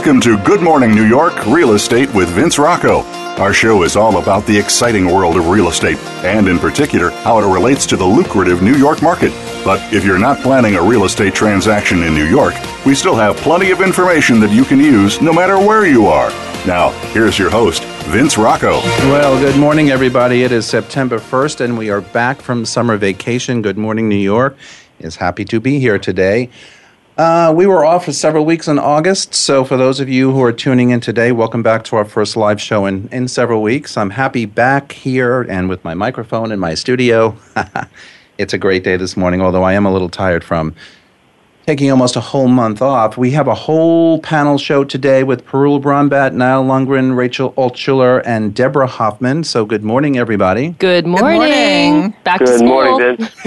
Welcome to Good Morning New York Real Estate with Vince Rocco. Our show is all about the exciting world of real estate, and in particular, how it relates to the lucrative New York market. But if you're not planning a real estate transaction in New York, we still have plenty of information that you can use no matter where you are. Now, here's your host, Vince Rocco. Well, good morning, everybody. It is September 1st, and we are back from summer vacation. Good morning, New York is happy to be here today. Uh, we were off for several weeks in August, so for those of you who are tuning in today, welcome back to our first live show in, in several weeks. I'm happy back here and with my microphone in my studio. it's a great day this morning, although I am a little tired from taking almost a whole month off. We have a whole panel show today with Parul Brombat, Niall Lundgren, Rachel Altschuler, and Deborah Hoffman. So good morning, everybody. Good morning. Good morning. Back good to school. morning, Vince.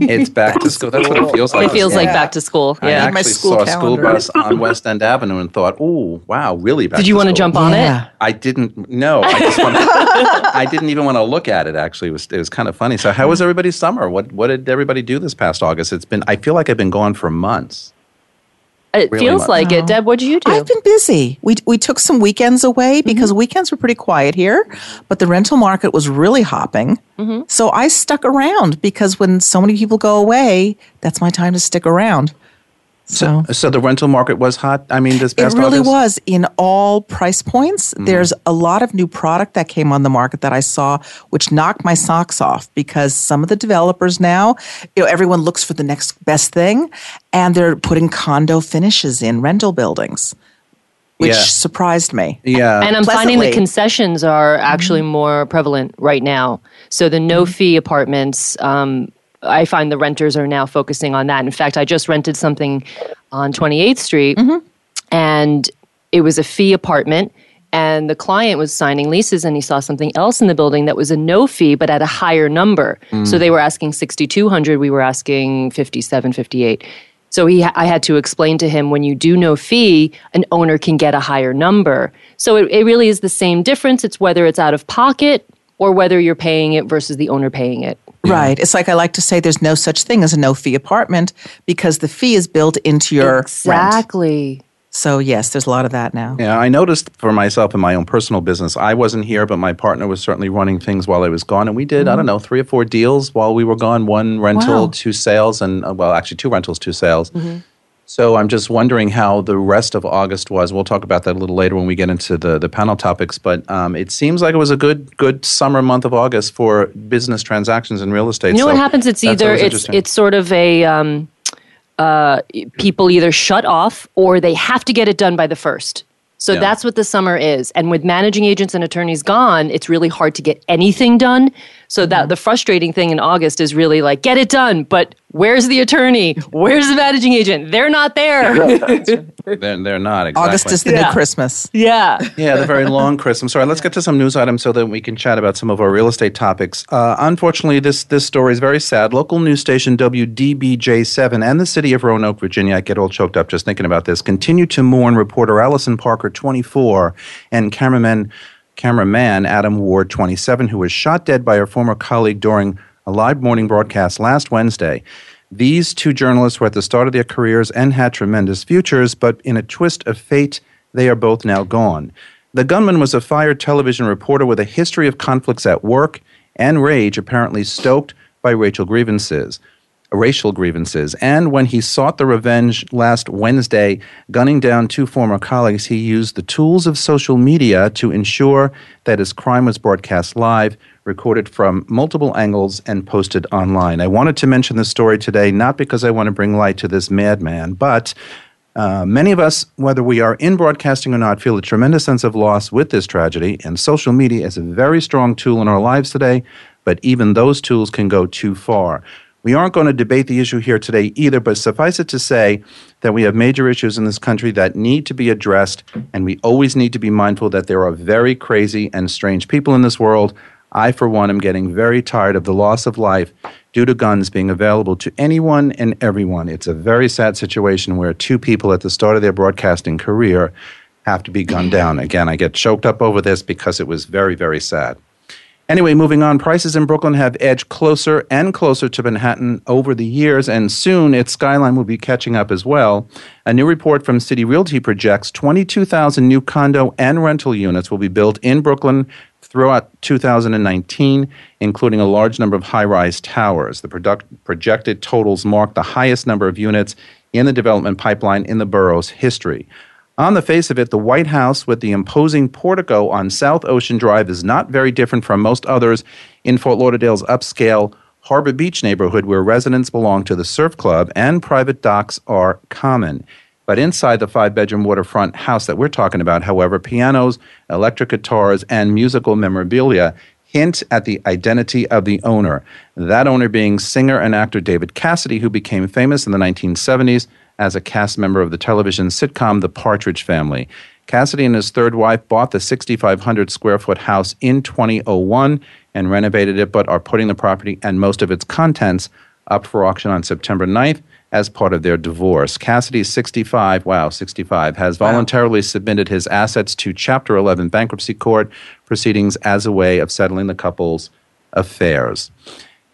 it's back to school. That's what it feels like. It feels like back to school. I Yeah. actually My school saw a school bus on West End Avenue and thought, "Oh, wow, really back Did you to want to jump on Yeah. it? I didn't. No, I just wanted, I didn't even want to look at it. Actually, it was it was kind of funny. So, how was everybody's summer? What what did everybody do this past August? It's been. I feel like I've been gone for months. It Really feels much. like it. Deb, what did you do? I've been busy. We we took some weekends away mm-hmm. because weekends were pretty quiet here, but the rental market was really hopping. Mm-hmm. So I stuck around because when so many people go away, that's my time to stick around. So, So the rental market was hot. I mean, this it really August? was in all price points. There's a lot of new product that came on the market that I saw, which knocked my socks off because some of the developers now, you know, everyone looks for the next best thing, and they're putting condo finishes in rental buildings, which Yeah. surprised me. Yeah. and I'm finding the concessions are actually Mm-hmm. more prevalent right now. So the no fee apartments, um, I find the renters are now focusing on that. In fact, I just rented something on 28th Street, Mm-hmm. and it was a fee apartment. And the client was signing leases, and he saw something else in the building that was a no fee, but at a higher number. So they were asking 6,200. We were asking 57, 58. So he, I had to explain to him when you do no fee, an owner can get a higher number. So it, it really is the same difference. It's whether it's out of pocket or whether you're paying it versus the owner paying it. Right. It's like I like to say there's no such thing as a no fee apartment because the fee is built into your rent. Exactly. So, yes, there's a lot of that now. Yeah, I noticed for myself in my own personal business, I wasn't here, but my partner was certainly running things while I was gone. And we did, I don't know, three or four deals while we were gone one rental, Mm-hmm. Wow. two sales, and uh, well, actually, two rentals, two sales. Mm-hmm. So I'm just wondering how the rest of August was. We'll talk about that a little later when we get into the, the panel topics. But um, it seems like it was a good good summer month of August for business transactions in real estate. You know So what happens? It's either it's it's sort of a um, uh, people either shut off or they have to get it done by the first. So Yeah. that's what the summer is. And with managing agents and attorneys gone, it's really hard to get anything done. So Mm-hmm. that the frustrating thing in August is really like get it done, but where's the attorney? Where's the managing agent? They're not there. they're, they're not exactly. August is the Yeah. new Christmas. yeah. Yeah, the very long Christmas. All right, let's get to some news items so that we can chat about some of our real estate topics. Uh, unfortunately, this this story is very sad. Local news station WDBJ7 and the city of Roanoke, Virginia, I get all choked up just thinking about this, continue to mourn reporter Allison Parker, 24, and cameraman cameraman Adam Ward, 27, who was shot dead by a former colleague during a live morning broadcast last Wednesday. These two journalists were at the start of their careers and had tremendous futures, but in a twist of fate, they are both now gone. The gunman was a fired television reporter with a history of conflicts at work and rage apparently stoked by Rachel grievances racial grievances. And when he sought the revenge last Wednesday, gunning down two former colleagues, he used the tools of social media to ensure that his crime was broadcast live, recorded from multiple angles, and posted online. I wanted to mention this story today, not because I want to bring light to this madman, but uh, many of us, whether we are in broadcasting or not, feel a tremendous sense of loss with this tragedy, and social media is a very strong tool in our lives today, but even those tools can go too far. We aren't going to debate the issue here today either, but suffice it to say that we have major issues in this country that need to be addressed, and we always need to be mindful that there are very crazy and strange people in this world. I, for one, am getting very tired of the loss of life due to guns being available to anyone and everyone. It's a very sad situation where two people at the start of their broadcasting career have to be gunned down. Again, I get choked up over this because it was very, very sad. Anyway, moving on, prices in Brooklyn have edged closer and closer to Manhattan over the years, and soon its skyline will be catching up as well. A new report from City Realty projects 22,000 new condo and rental units will be built in Brooklyn throughout 2019, including a large number of high rise towers. The product, projected totals mark the highest number of units in the development pipeline in the borough's history. On the face of it, the White House with the imposing portico on South Ocean Drive is not very different from most others in Fort Lauderdale's upscale Harbor Beach neighborhood where residents belong to the surf club and private docks are common. But inside the five bedroom waterfront house that we're talking about, however, pianos, electric guitars, and musical memorabilia hint at the identity of the owner. That owner being singer and actor David Cassidy, who became famous in the 1970s as a cast member of the television sitcom The Partridge Family. Cassidy and his third wife bought the 6,500 square foot house in 2001 and renovated it, but are putting the property and most of its contents up for auction on September 9th as part of their divorce. Cassidy, 65, wow, 65, has voluntarily wow. submitted his assets to Chapter 11 bankruptcy court proceedings as a way of settling the couple's affairs.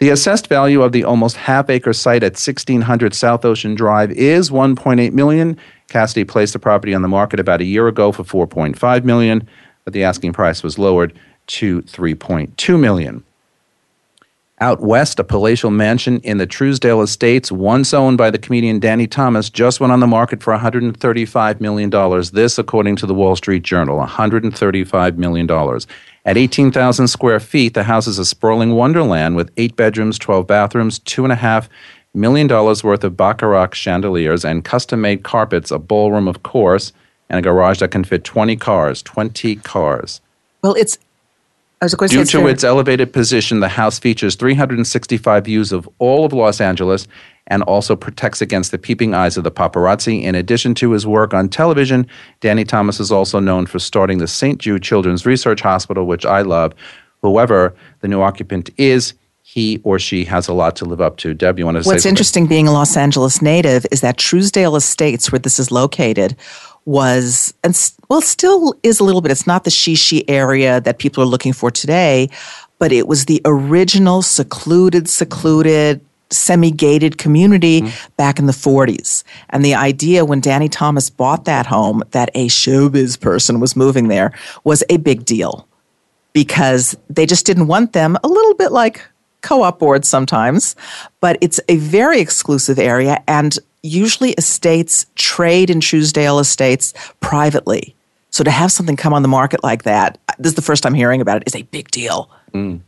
The assessed value of the almost half acre site at 1600 South Ocean Drive is 1.8 million. Cassidy placed the property on the market about a year ago for 4.5 million, but the asking price was lowered to 3.2 million. Out west, a palatial mansion in the Trousdale Estates, once owned by the comedian Danny Thomas, just went on the market for $135 million. This, according to the Wall Street Journal, $135 million. At 18,000 square feet, the house is a sprawling wonderland with eight bedrooms, 12 bathrooms, two and a half million dollars worth of Baccarat chandeliers and custom made carpets, a ballroom, of course, and a garage that can fit 20 cars. 20 cars. Well, it's Due to its elevated position, the house features 365 views of all of Los Angeles and also protects against the peeping eyes of the paparazzi. In addition to his work on television, Danny Thomas is also known for starting the St. Jude Children's Research Hospital, which I love. Whoever the new occupant is, he or she has a lot to live up to. Deb, you want to say? What's interesting being a Los Angeles native is that Trousdale Estates, where this is located, was and well still is a little bit it's not the shishi area that people are looking for today but it was the original secluded secluded semi-gated community mm-hmm. back in the 40s and the idea when danny thomas bought that home that a showbiz person was moving there was a big deal because they just didn't want them a little bit like co-op boards sometimes but it's a very exclusive area and usually estates trade in Trousdale estates privately. So to have something come on the market like that, this is the first time hearing about it, is a big deal. Mm.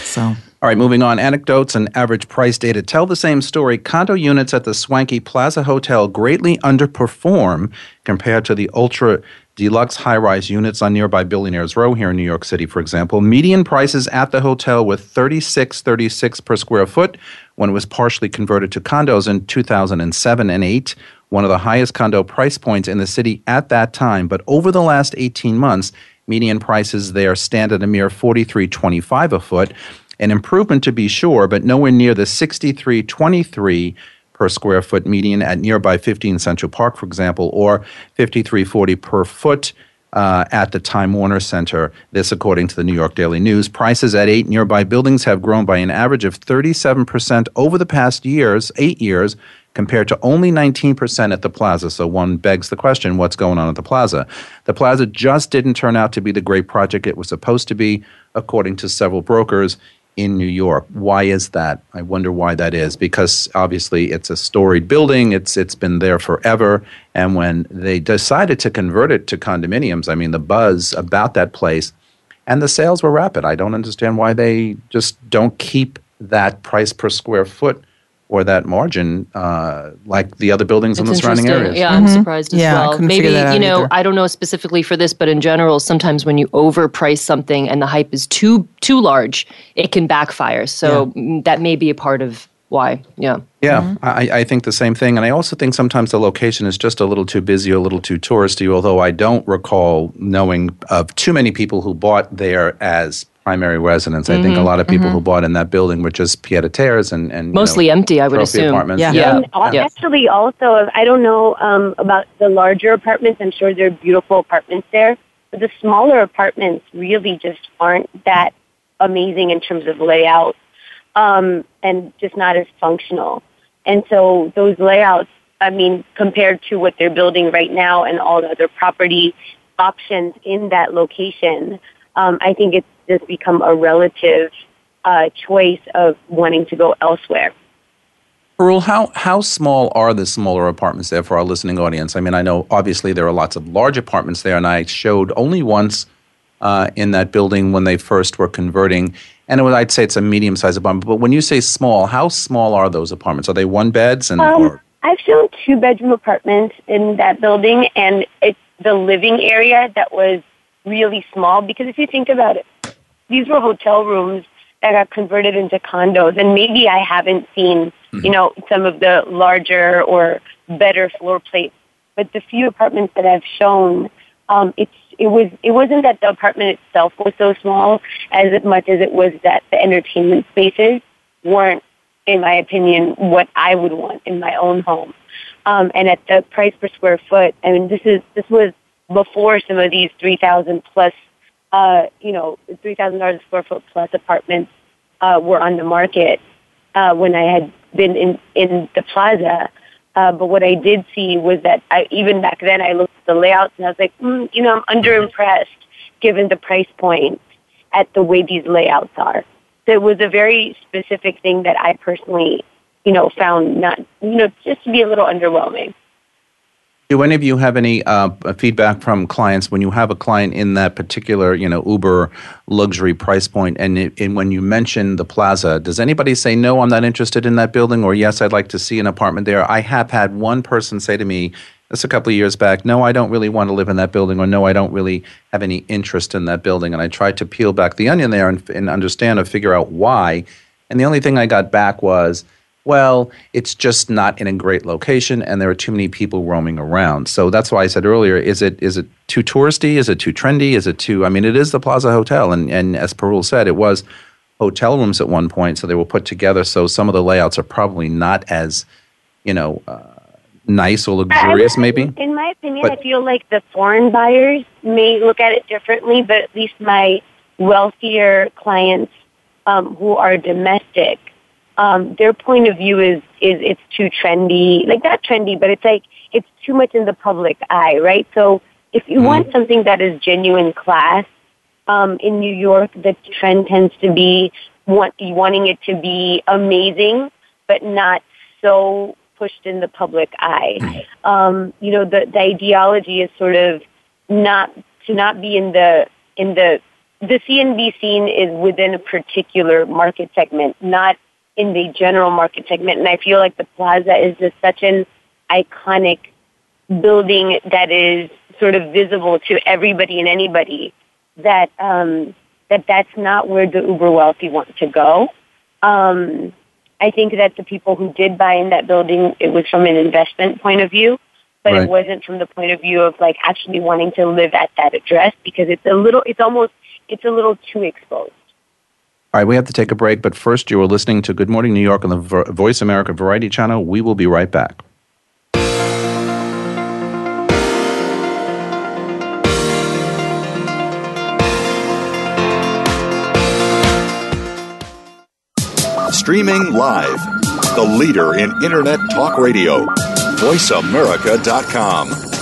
So. All right, moving on. Anecdotes and average price data tell the same story. Condo units at the swanky Plaza Hotel greatly underperform compared to the ultra deluxe high rise units on nearby Billionaires Row here in New York City, for example. Median prices at the hotel with 36 36 per square foot when it was partially converted to condos in 2007 and 8, one of the highest condo price points in the city at that time. But over the last 18 months, median prices there stand at a mere 43.25 a foot, an improvement to be sure, but nowhere near the 63.23 per square foot median at nearby 15 Central Park, for example, or 53.40 per foot uh, at the Time Warner Center. This, according to the New York Daily News. Prices at eight nearby buildings have grown by an average of 37% over the past years, eight years, compared to only 19% at the plaza. So one begs the question what's going on at the plaza? The plaza just didn't turn out to be the great project it was supposed to be, according to several brokers in New York. Why is that? I wonder why that is because obviously it's a storied building. It's it's been there forever and when they decided to convert it to condominiums, I mean the buzz about that place and the sales were rapid. I don't understand why they just don't keep that price per square foot or that margin uh, like the other buildings it's in the surrounding areas. Yeah, mm-hmm. I'm surprised as yeah, well. Maybe you know, either. I don't know specifically for this, but in general, sometimes when you overprice something and the hype is too too large, it can backfire. So yeah. that may be a part of why. Yeah. Yeah, mm-hmm. I, I think the same thing. And I also think sometimes the location is just a little too busy a little too touristy, although I don't recall knowing of too many people who bought there as primary residence. Mm-hmm. I think a mm-hmm. lot of people mm-hmm. who bought in that building were just pied a terres and, and mostly know, empty. I would assume. Apartments. Yeah, yeah. yeah. Actually, also, I don't know um, about the larger apartments. I'm sure there are beautiful apartments there, but the smaller apartments really just aren't that amazing in terms of layout um, and just not as functional. And so those layouts, I mean, compared to what they're building right now and all the other property options in that location, um, I think it's just become a relative uh, choice of wanting to go elsewhere. Parul, how, how small are the smaller apartments there for our listening audience? I mean, I know obviously there are lots of large apartments there, and I showed only once uh, in that building when they first were converting. And was, I'd say it's a medium sized apartment. But when you say small, how small are those apartments? Are they one beds? And, um, or? I've shown two bedroom apartments in that building, and it's the living area that was really small. Because if you think about it, these were hotel rooms that got converted into condos, and maybe I haven't seen, mm-hmm. you know, some of the larger or better floor plates. But the few apartments that I've shown, um, it's it was it wasn't that the apartment itself was so small as much as it was that the entertainment spaces weren't, in my opinion, what I would want in my own home. Um, and at the price per square foot, I mean, this is this was before some of these three thousand plus uh, you know, three thousand dollars square foot plus apartments uh, were on the market uh, when I had been in in the plaza. Uh, but what I did see was that I, even back then I looked at the layouts and I was like, mm, you know, I'm underimpressed given the price point at the way these layouts are. So it was a very specific thing that I personally, you know, found not, you know, just to be a little underwhelming. Do any of you have any uh, feedback from clients when you have a client in that particular, you know, Uber luxury price point, and, it, and when you mention the plaza, does anybody say no, I'm not interested in that building, or yes, I'd like to see an apartment there? I have had one person say to me, this a couple of years back, no, I don't really want to live in that building, or no, I don't really have any interest in that building, and I tried to peel back the onion there and, and understand or figure out why, and the only thing I got back was well, it's just not in a great location and there are too many people roaming around. So that's why I said earlier, is it is it too touristy? Is it too trendy? Is it too I mean it is the Plaza Hotel and, and as Parul said, it was hotel rooms at one point, so they were put together. So some of the layouts are probably not as, you know, uh, nice or luxurious, maybe. In my opinion, but, I feel like the foreign buyers may look at it differently, but at least my wealthier clients um, who are domestic um, their point of view is is it's too trendy, like not trendy, but it's like it's too much in the public eye, right? So if you mm-hmm. want something that is genuine class, um, in New York, the trend tends to be want, wanting it to be amazing, but not so pushed in the public eye. Mm-hmm. Um, you know, the, the ideology is sort of not to not be in the in the the CNB scene is within a particular market segment, not in the general market segment. And I feel like the plaza is just such an iconic building that is sort of visible to everybody and anybody that um, that that's not where the uber wealthy want to go. Um, I think that the people who did buy in that building, it was from an investment point of view, but right. it wasn't from the point of view of like actually wanting to live at that address because it's a little, it's almost, it's a little too exposed. All right, we have to take a break, but first, you are listening to Good Morning New York on the Voice America Variety Channel. We will be right back. Streaming live, the leader in Internet talk radio, voiceamerica.com.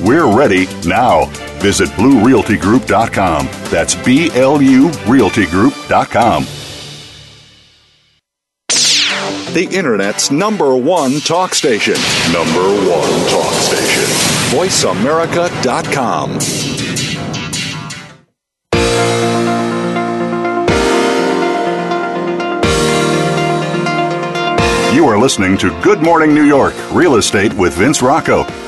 We're ready now. Visit BlueRealtyGroup.com. That's B L U RealtyGroup.com. The Internet's number one talk station. Number one talk station. VoiceAmerica.com. You are listening to Good Morning New York Real Estate with Vince Rocco.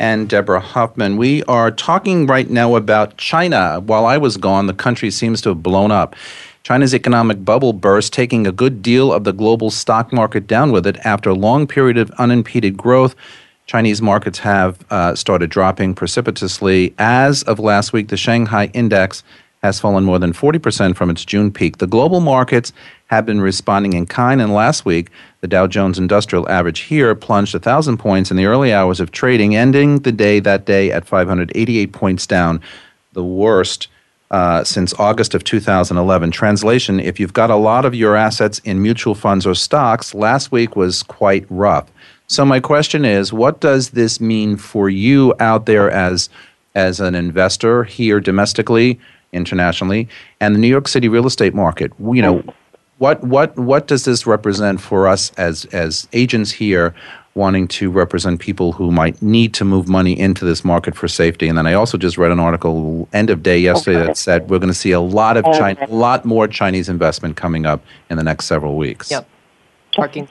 and Deborah Hoffman. We are talking right now about China. While I was gone, the country seems to have blown up. China's economic bubble burst, taking a good deal of the global stock market down with it after a long period of unimpeded growth. Chinese markets have uh, started dropping precipitously. As of last week, the Shanghai index has fallen more than 40% from its June peak. The global markets have been responding in kind, and last week, the Dow Jones Industrial Average here plunged 1,000 points in the early hours of trading, ending the day that day at 588 points down, the worst. Uh, since August of 2011. Translation If you've got a lot of your assets in mutual funds or stocks, last week was quite rough. So, my question is what does this mean for you out there as, as an investor here domestically? internationally, and the New York City real estate market. You know, what what what does this represent for us as as agents here? wanting to represent people who might need to move money into this market for safety. And then I also just read an article end of day yesterday okay. that said we're going to see a lot of China, a lot more Chinese investment coming up in the next several weeks. Yep. Parking.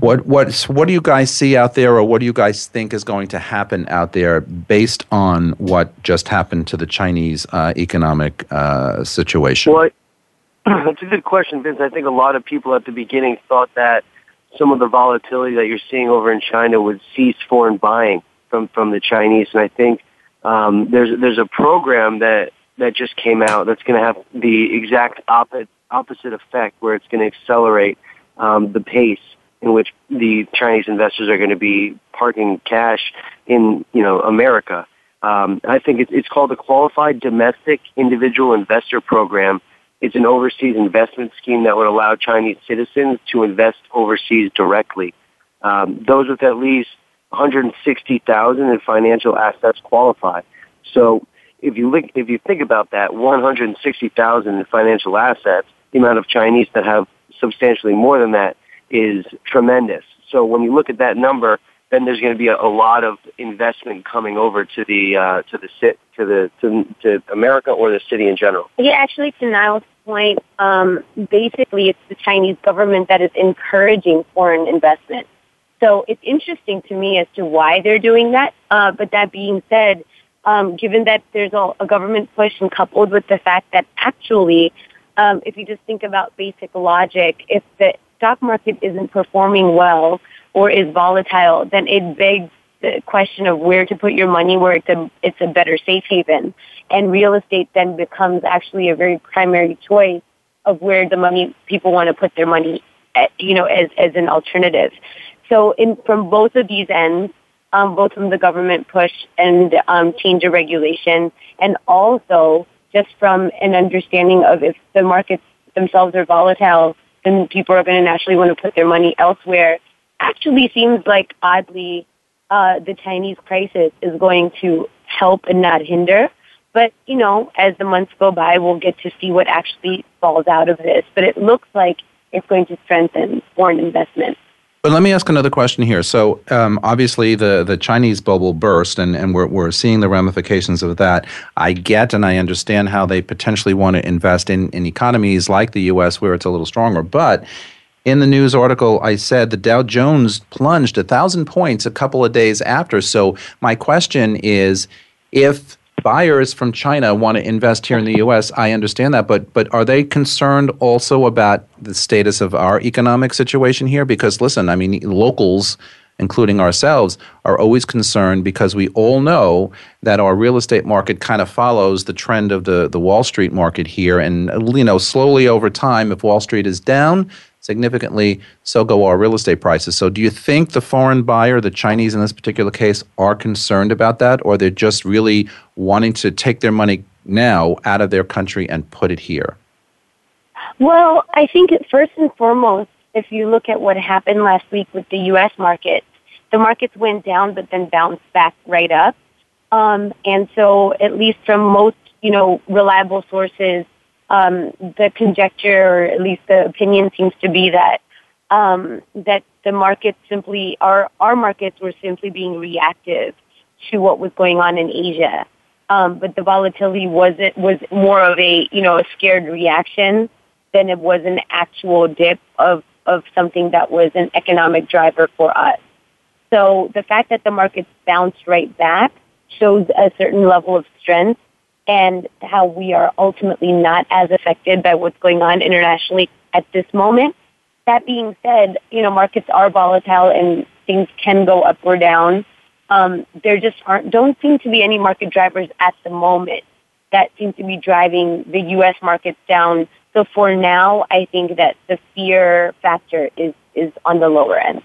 What what what do you guys see out there, or what do you guys think is going to happen out there based on what just happened to the Chinese uh, economic uh, situation? Well, that's a good question, Vince. I think a lot of people at the beginning thought that some of the volatility that you're seeing over in China would cease foreign buying from from the Chinese, and I think um, there's there's a program that that just came out that's going to have the exact opposite opposite effect, where it's going to accelerate um, the pace in which the Chinese investors are going to be parking cash in, you know, America. Um, I think it's, it's called the Qualified Domestic Individual Investor Program. It's an overseas investment scheme that would allow Chinese citizens to invest overseas directly. Um, those with at least 160,000 in financial assets qualify. So if you look, if you think about that, 160,000 in financial assets, the amount of Chinese that have substantially more than that is tremendous. So when you look at that number, then there's going to be a, a lot of investment coming over to the uh, to the to the to, to America or the city in general. Yeah, actually, to Niall's point, um, basically it's the Chinese government that is encouraging foreign investment. So it's interesting to me as to why they're doing that. Uh, but that being said, um, given that there's a, a government push and coupled with the fact that actually, um, if you just think about basic logic, if the stock market isn't performing well or is volatile, then it begs the question of where to put your money where it's a, it's a better safe haven. And real estate then becomes actually a very primary choice of where the money people want to put their money, at, you know, as, as an alternative. So in, from both of these ends, um, both from the government push and um, change of regulation, and also just from an understanding of if the markets themselves are volatile, then people are going to naturally want to put their money elsewhere. Actually, seems like oddly, uh, the Chinese crisis is going to help and not hinder. But you know, as the months go by, we'll get to see what actually falls out of this. But it looks like it's going to strengthen foreign investment. But let me ask another question here. So um, obviously the, the Chinese bubble burst, and, and we're, we're seeing the ramifications of that. I get and I understand how they potentially want to invest in, in economies like the U.S. where it's a little stronger. But in the news article, I said the Dow Jones plunged a thousand points a couple of days after. So my question is, if buyers from China want to invest here in the U.S. I understand that, but but are they concerned also about the status of our economic situation here? Because listen, I mean, locals, including ourselves, are always concerned because we all know that our real estate market kind of follows the trend of the the Wall Street market here, and you know, slowly over time, if Wall Street is down, significantly, so go our real estate prices. So, do you think the foreign buyer, the Chinese in this particular case, are concerned about that, or they're just really wanting to take their money now out of their country and put it here? Well, I think first and foremost, if you look at what happened last week with the U.S. market, the markets went down but then bounced back right up. Um, and so, at least from most you know, reliable sources, um, the conjecture or at least the opinion seems to be that um, that the markets simply our our markets were simply being reactive to what was going on in Asia. Um, but the volatility was it was more of a you know a scared reaction than it was an actual dip of of something that was an economic driver for us. So the fact that the markets bounced right back shows a certain level of strength and how we are ultimately not as affected by what's going on internationally at this moment. That being said, you know, markets are volatile and things can go up or down. Um, there just aren't, don't seem to be any market drivers at the moment that seem to be driving the U.S. markets down. So for now, I think that the fear factor is, is on the lower end.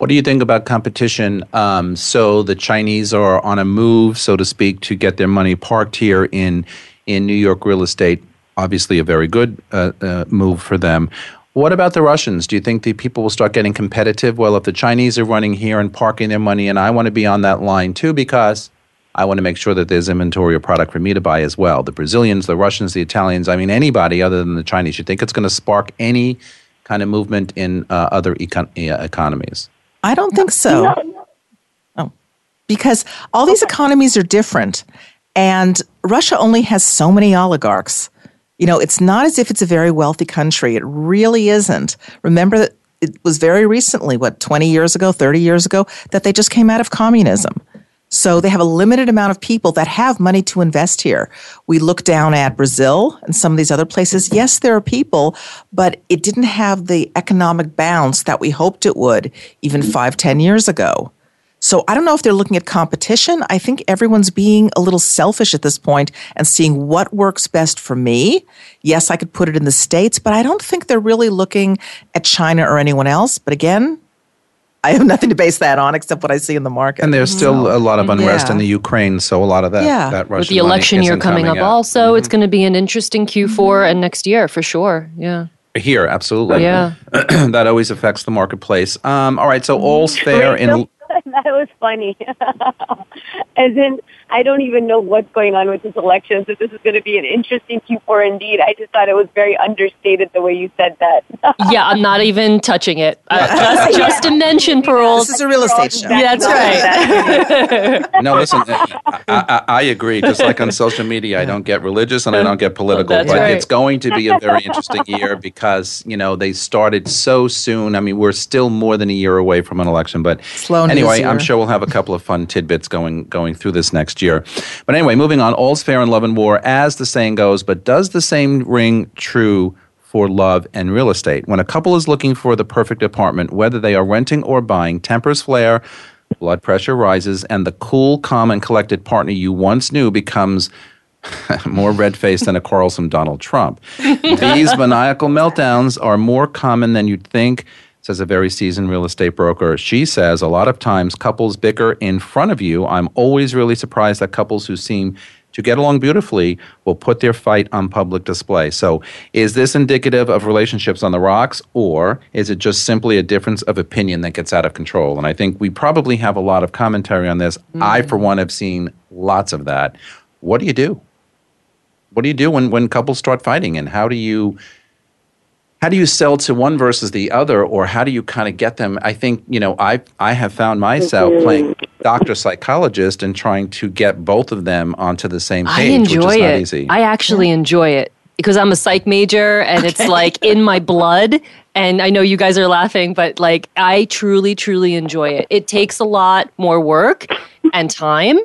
What do you think about competition? Um, so the Chinese are on a move, so to speak, to get their money parked here in in New York real estate. Obviously, a very good uh, uh, move for them. What about the Russians? Do you think the people will start getting competitive? Well, if the Chinese are running here and parking their money, and I want to be on that line too, because I want to make sure that there's inventory or product for me to buy as well. The Brazilians, the Russians, the Italians, I mean, anybody other than the Chinese. You think it's going to spark any kind of movement in uh, other econ- economies? I don't think so. Oh, because all these economies are different, and Russia only has so many oligarchs. You know, it's not as if it's a very wealthy country. It really isn't. Remember that it was very recently, what, 20 years ago, 30 years ago, that they just came out of communism. So they have a limited amount of people that have money to invest here. We look down at Brazil and some of these other places. Yes, there are people, but it didn't have the economic bounce that we hoped it would even five, ten years ago. So I don't know if they're looking at competition. I think everyone's being a little selfish at this point and seeing what works best for me. Yes, I could put it in the States, but I don't think they're really looking at China or anyone else. But again, I have nothing to base that on except what I see in the market. And there's still so, a lot of unrest yeah. in the Ukraine, so a lot of that, yeah. that With the election year coming up, out. also, mm-hmm. it's going to be an interesting Q4 mm-hmm. and next year for sure. Yeah. Here, absolutely. Yeah. that always affects the marketplace. Um, all right, so all's fair in. that was funny. As in, I don't even know what's going on with this election, so this is going to be an interesting Q4 indeed. I just thought it was very understated the way you said that. yeah, I'm not even touching it. Uh, just, just to mention, Parul. This is a real estate show. Yeah, that's right. no, listen, I, I, I, agree. Just like on social media, I don't get religious and I don't get political, that's but right. it's going to be a very interesting year because, you know, they started so soon. I mean, we're still more than a year away from an election, but Slow anyway, I'm sure we'll have a couple of fun tidbits going going through this next year. But anyway, moving on. All's fair in love and war, as the saying goes. But does the same ring true? For love and real estate. When a couple is looking for the perfect apartment, whether they are renting or buying, tempers flare, blood pressure rises, and the cool, calm, and collected partner you once knew becomes more red faced than a quarrelsome Donald Trump. These maniacal meltdowns are more common than you'd think says a very seasoned real estate broker. She says a lot of times couples bicker in front of you. I'm always really surprised that couples who seem to get along beautifully will put their fight on public display. So, is this indicative of relationships on the rocks, or is it just simply a difference of opinion that gets out of control? And I think we probably have a lot of commentary on this. Mm-hmm. I, for one, have seen lots of that. What do you do? What do you do when, when couples start fighting, and how do you how do you sell to one versus the other or how do you kind of get them i think you know i i have found myself mm-hmm. playing doctor psychologist and trying to get both of them onto the same page i enjoy it easy. i actually yeah. enjoy it because i'm a psych major and okay. it's like in my blood and i know you guys are laughing but like i truly truly enjoy it it takes a lot more work and time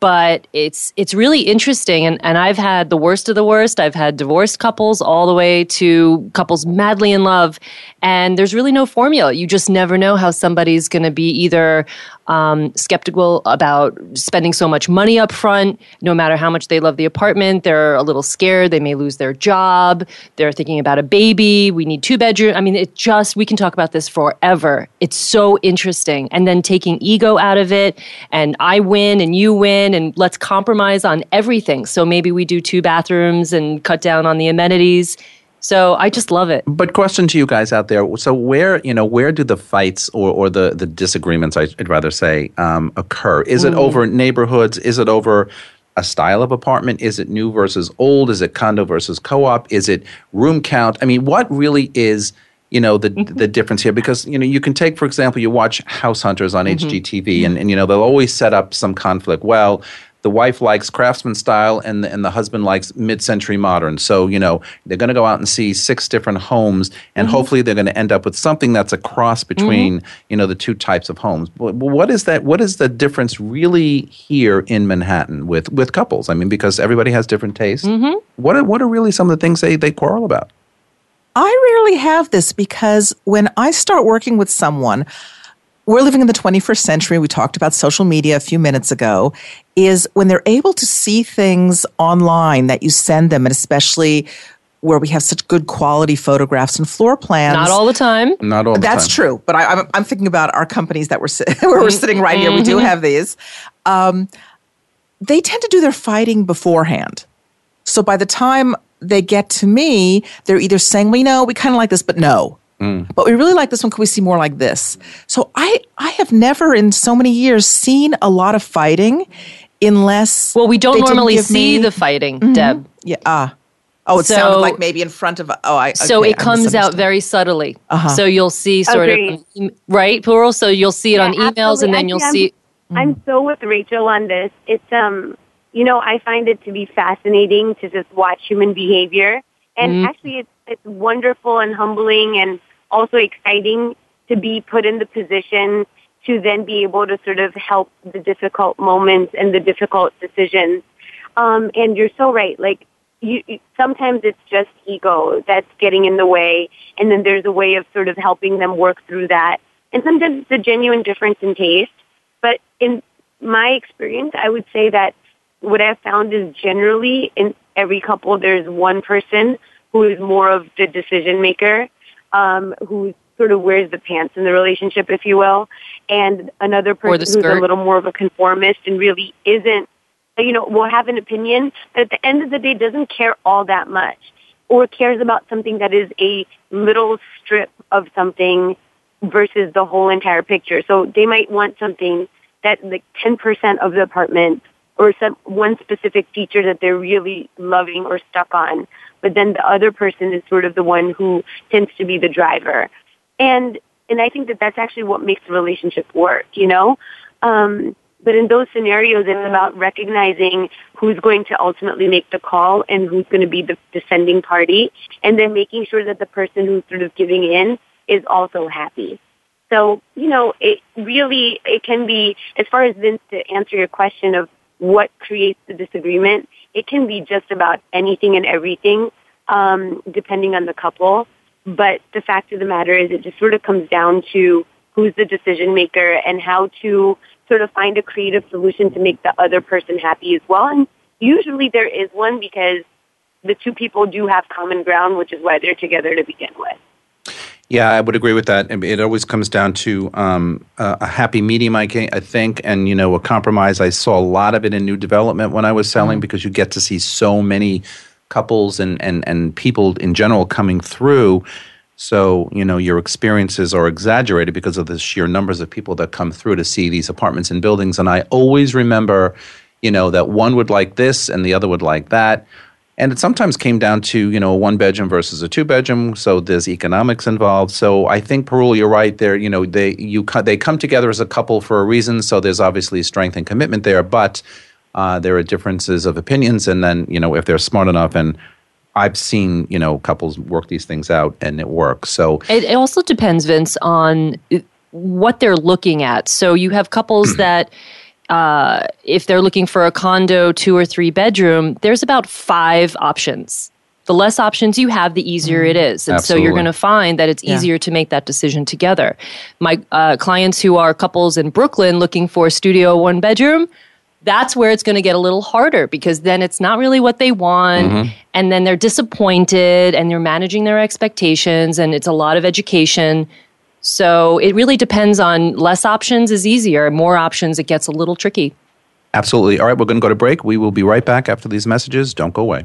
but it's it's really interesting. And, and i've had the worst of the worst. I've had divorced couples all the way to couples madly in love. And there's really no formula. You just never know how somebody's going to be either um, skeptical about spending so much money up front. No matter how much they love the apartment, they're a little scared. They may lose their job. They're thinking about a baby. We need two bedroom. I mean, it just, we can talk about this forever. It's so interesting. And then taking ego out of it and I win and you win and let's compromise on everything. So maybe we do two bathrooms and cut down on the amenities so I just love it. But question to you guys out there: so where you know where do the fights or, or the the disagreements I'd rather say um, occur? Is it mm. over neighborhoods? Is it over a style of apartment? Is it new versus old? Is it condo versus co-op? Is it room count? I mean, what really is you know the Mm-hmm. the difference here because you know you can take for example you watch House Hunters on Mm-hmm. HGTV and, and you know they'll always set up some conflict. Well, the wife likes craftsman style and the, and the husband likes mid-century modern. So you know they're going to go out and see six different homes and Mm-hmm. hopefully they're going to end up with something that's a cross between you know the two types of homes. But but what is that? What is the difference really here in Manhattan with with couples? I mean, because everybody has different tastes. Mm-hmm. What are, what are really some of the things they they quarrel about? I rarely have this because when I start working with someone, we're living in the 21st century. We talked about social media a few minutes ago. Is when they're able to see things online that you send them, and especially where we have such good quality photographs and floor plans. Not all the time. Not all the That's time. true, but I, I'm, I'm thinking about our companies that we're where we're sitting right here. We do have these. Um, they tend to do their fighting beforehand. So by the time they get to me, they're either saying, "Well, you know, we kind of like this, but no." But we really like this one. Can we see more like this? So I, I have never in so many years seen a lot of fighting, unless Well, we don't normally see me- the fighting, Deb. yeah. Ah, oh, it So- sounded like maybe in front of. Oh, I. So it I comes out very subtly. Uh-huh. So you'll see sort Agreed. of right, Parul. So you'll see it on Yeah, emails, and then you'll Actually, see. I'm so with Rachel on this. It's um, you know, I find it to be fascinating to just watch human behavior, and actually, it's it's wonderful and humbling, and also exciting to be put in the position to then be able to sort of help the difficult moments and the difficult decisions. Um, and you're so right. Like you, you, sometimes it's just ego that's getting in the way, and then there's a way of sort of helping them work through that. And sometimes it's a genuine difference in taste. But in my experience, I would say that what I've found is generally in every couple, there's one person who is more of the decision maker, um, who sort of wears the pants in the relationship, if you will, and another person who's a little more of a conformist and really isn't, you know, will have an opinion, but at the end of the day doesn't care all that much or cares about something that is a little strip of something versus the whole entire picture. So they might want something that like 10% of the apartment or some one specific feature that they're really loving or stuck on. But then the other person is sort of the one who tends to be the driver. And, and I think that that's actually what makes the relationship work, you know? Um, but in those scenarios, it's about recognizing who's going to ultimately make the call and who's going to be the descending party, and then making sure that the person who's sort of giving in is also happy. So, you know, it really, it can be, as far as Vince, to answer your question of what creates the disagreement, it can be just about anything and everything, um, depending on the couple. But the fact of the matter is it just sort of comes down to who's the decision maker and how to sort of find a creative solution to make the other person happy as well. And usually there is one because the two people do have common ground, which is why they're together to begin with. Yeah, I would agree with that. It always comes down to um, a happy medium, I, think, and you know, a compromise. I saw a lot of it in new development when I was selling because you get to see so many couples and and and people in general coming through. So you know, your experiences are exaggerated because of the sheer numbers of people that come through to see these apartments and buildings. And I always remember, you know, that one would like this and the other would like that. And it sometimes came down to, you know, a one bedroom versus a two bedroom. So there's economics involved. So I think, Parul, you're right there. You know, they you they come together as a couple for a reason. So there's obviously strength and commitment there, but uh, there are differences of opinions. And then, you know, if they're smart enough, and I've seen, you know, couples work these things out and it works. So It, it also depends, Vince, on what they're looking at. So you have couples that, uh, if they're looking for a condo, two or three bedroom, there's about five options. The less options you have, the easier it is. And so you're going to find that it's Yeah. easier to make that decision together. My uh, clients who are couples in Brooklyn looking for a studio one bedroom, that's where it's going to get a little harder because then it's not really what they want and then they're disappointed and they're managing their expectations and it's a lot of education so it really depends on less options is easier more options it gets a little tricky absolutely. All right, we're going to go to break. We will be right back after these messages. Don't go away.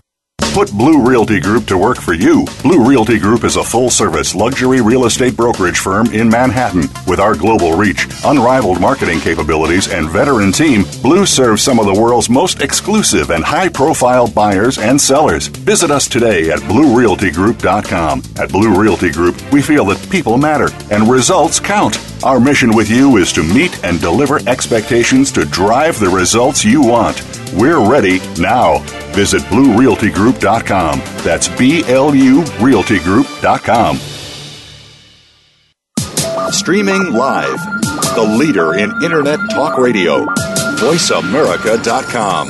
Put Blue Realty Group to work for you. Blue Realty Group is a full service luxury real estate brokerage firm in Manhattan. With our global reach, unrivaled marketing capabilities, and veteran team, Blue serves some of the world's most exclusive and high profile buyers and sellers. Visit us today at BlueRealtyGroup.com. At Blue Realty Group, we feel that people matter and results count. Our mission with you is to meet and deliver expectations to drive the results you want. We're ready now. Visit BlueRealtyGroup.com. That's B L U RealtyGroup.com. Streaming live. The leader in Internet Talk Radio. VoiceAmerica.com.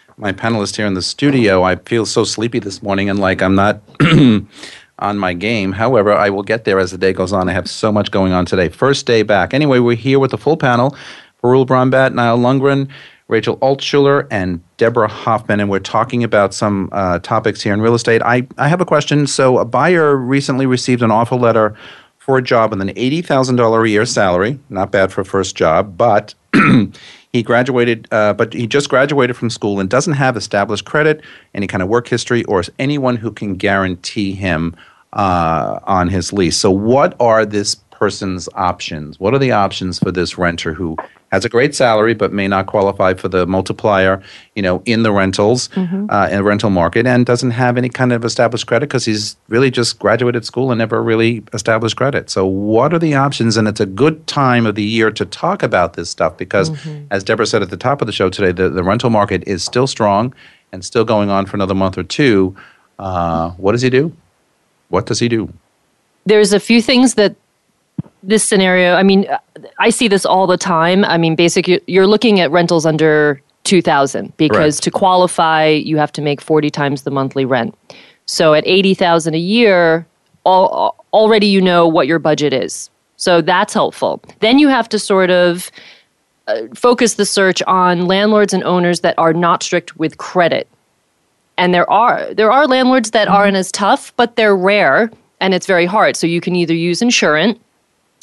my panelist here in the studio, I feel so sleepy this morning and like I'm not on my game. However, I will get there as the day goes on. I have so much going on today. First day back. Anyway, we're here with the full panel Parul Brombat, Niall Lundgren, Rachel Altshuler, and Deborah Hoffman, and we're talking about some uh, topics here in real estate. I, I have a question. So, a buyer recently received an offer letter for a job with an $80,000 a year salary. Not bad for a first job, but He graduated, uh, but he just graduated from school and doesn't have established credit, any kind of work history, or anyone who can guarantee him uh, on his lease. So, what are this person's options? What are the options for this renter who has a great salary but may not qualify for the multiplier, you know, in the rentals mm-hmm. uh, in the rental market and doesn't have any kind of established credit because he's really just graduated school and never really established credit. So, what are the options? And it's a good time of the year to talk about this stuff because, mm-hmm. as Deborah said at the top of the show today, the, the rental market is still strong and still going on for another month or two. Uh, what does he do? What does he do? There's a few things that this scenario, I mean, I see this all the time. I mean, basically, you're looking at rentals under 2000 because right. to qualify, you have to make 40 times the monthly rent. So at 80,000 a year, all, already you know what your budget is. So that's helpful. Then you have to sort of uh, focus the search on landlords and owners that are not strict with credit. And there are there are landlords that mm-hmm. aren't as tough, but they're rare and it's very hard. So you can either use Insurent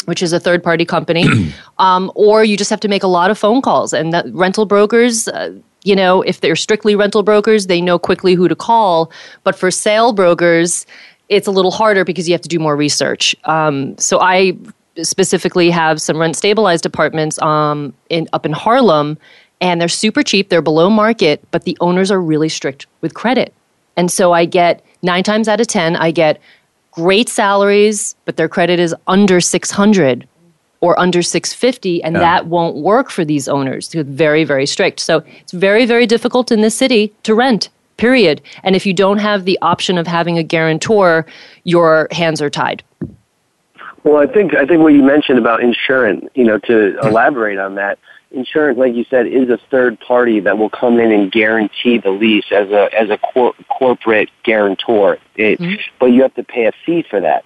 which is a third party company, um, or you just have to make a lot of phone calls. And rental brokers, uh, you know, if they're strictly rental brokers, they know quickly who to call. But for sale brokers, it's a little harder because you have to do more research. Um, so I specifically have some rent stabilized apartments um, in, up in Harlem, and they're super cheap. They're below market, but the owners are really strict with credit. And so I get nine times out of 10, I get great salaries, but their credit is under 600 or under 650 and yeah. that won't work for these owners. They're very very strict. So it's very very difficult in this city to rent. Period. And if you don't have the option of having a guarantor, your hands are tied. Well, I think I think what you mentioned about Insurent, you know, to elaborate on that, Insurent, like you said, is a third party that will come in and guarantee the lease as a as a cor- corporate guarantor. It, mm-hmm. But you have to pay a fee for that.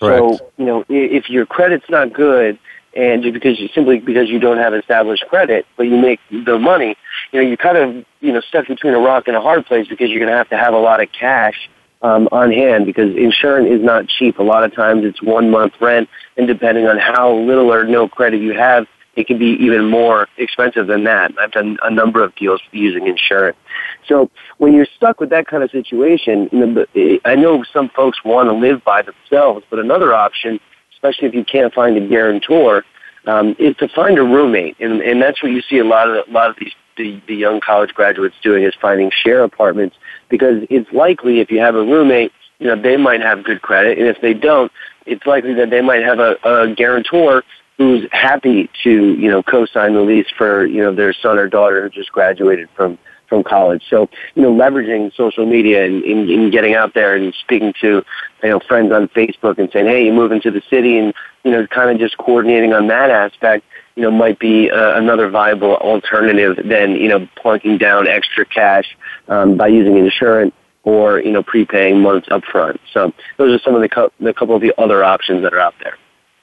Correct. So you know, if your credit's not good, and just because you simply because you don't have established credit, but you make the money, you know, you're kind of you know stuck between a rock and a hard place because you're going to have to have a lot of cash um, on hand because Insurent is not cheap. A lot of times it's one month rent, and depending on how little or no credit you have, it can be even more expensive than that. I've done a number of deals using Insurent. So when you're stuck with that kind of situation, I know some folks want to live by themselves, but another option, especially if you can't find a guarantor, um, is to find a roommate, and, and that's what you see a lot of a lot of these the, the young college graduates doing is finding share apartments because it's likely if you have a roommate, you know they might have good credit, and if they don't, it's likely that they might have a, a guarantor who's happy to you know co-sign the lease for you know their son or daughter who just graduated from from college. So you know leveraging social media and, and, and getting out there and speaking to you know friends on Facebook and saying hey you move into the city and you know kind of just coordinating on that aspect you know might be uh, another viable alternative than you know plunking down extra cash um, by using Insurent or you know prepaying months up front. So those are some of the, co- the couple of the other options that are out there.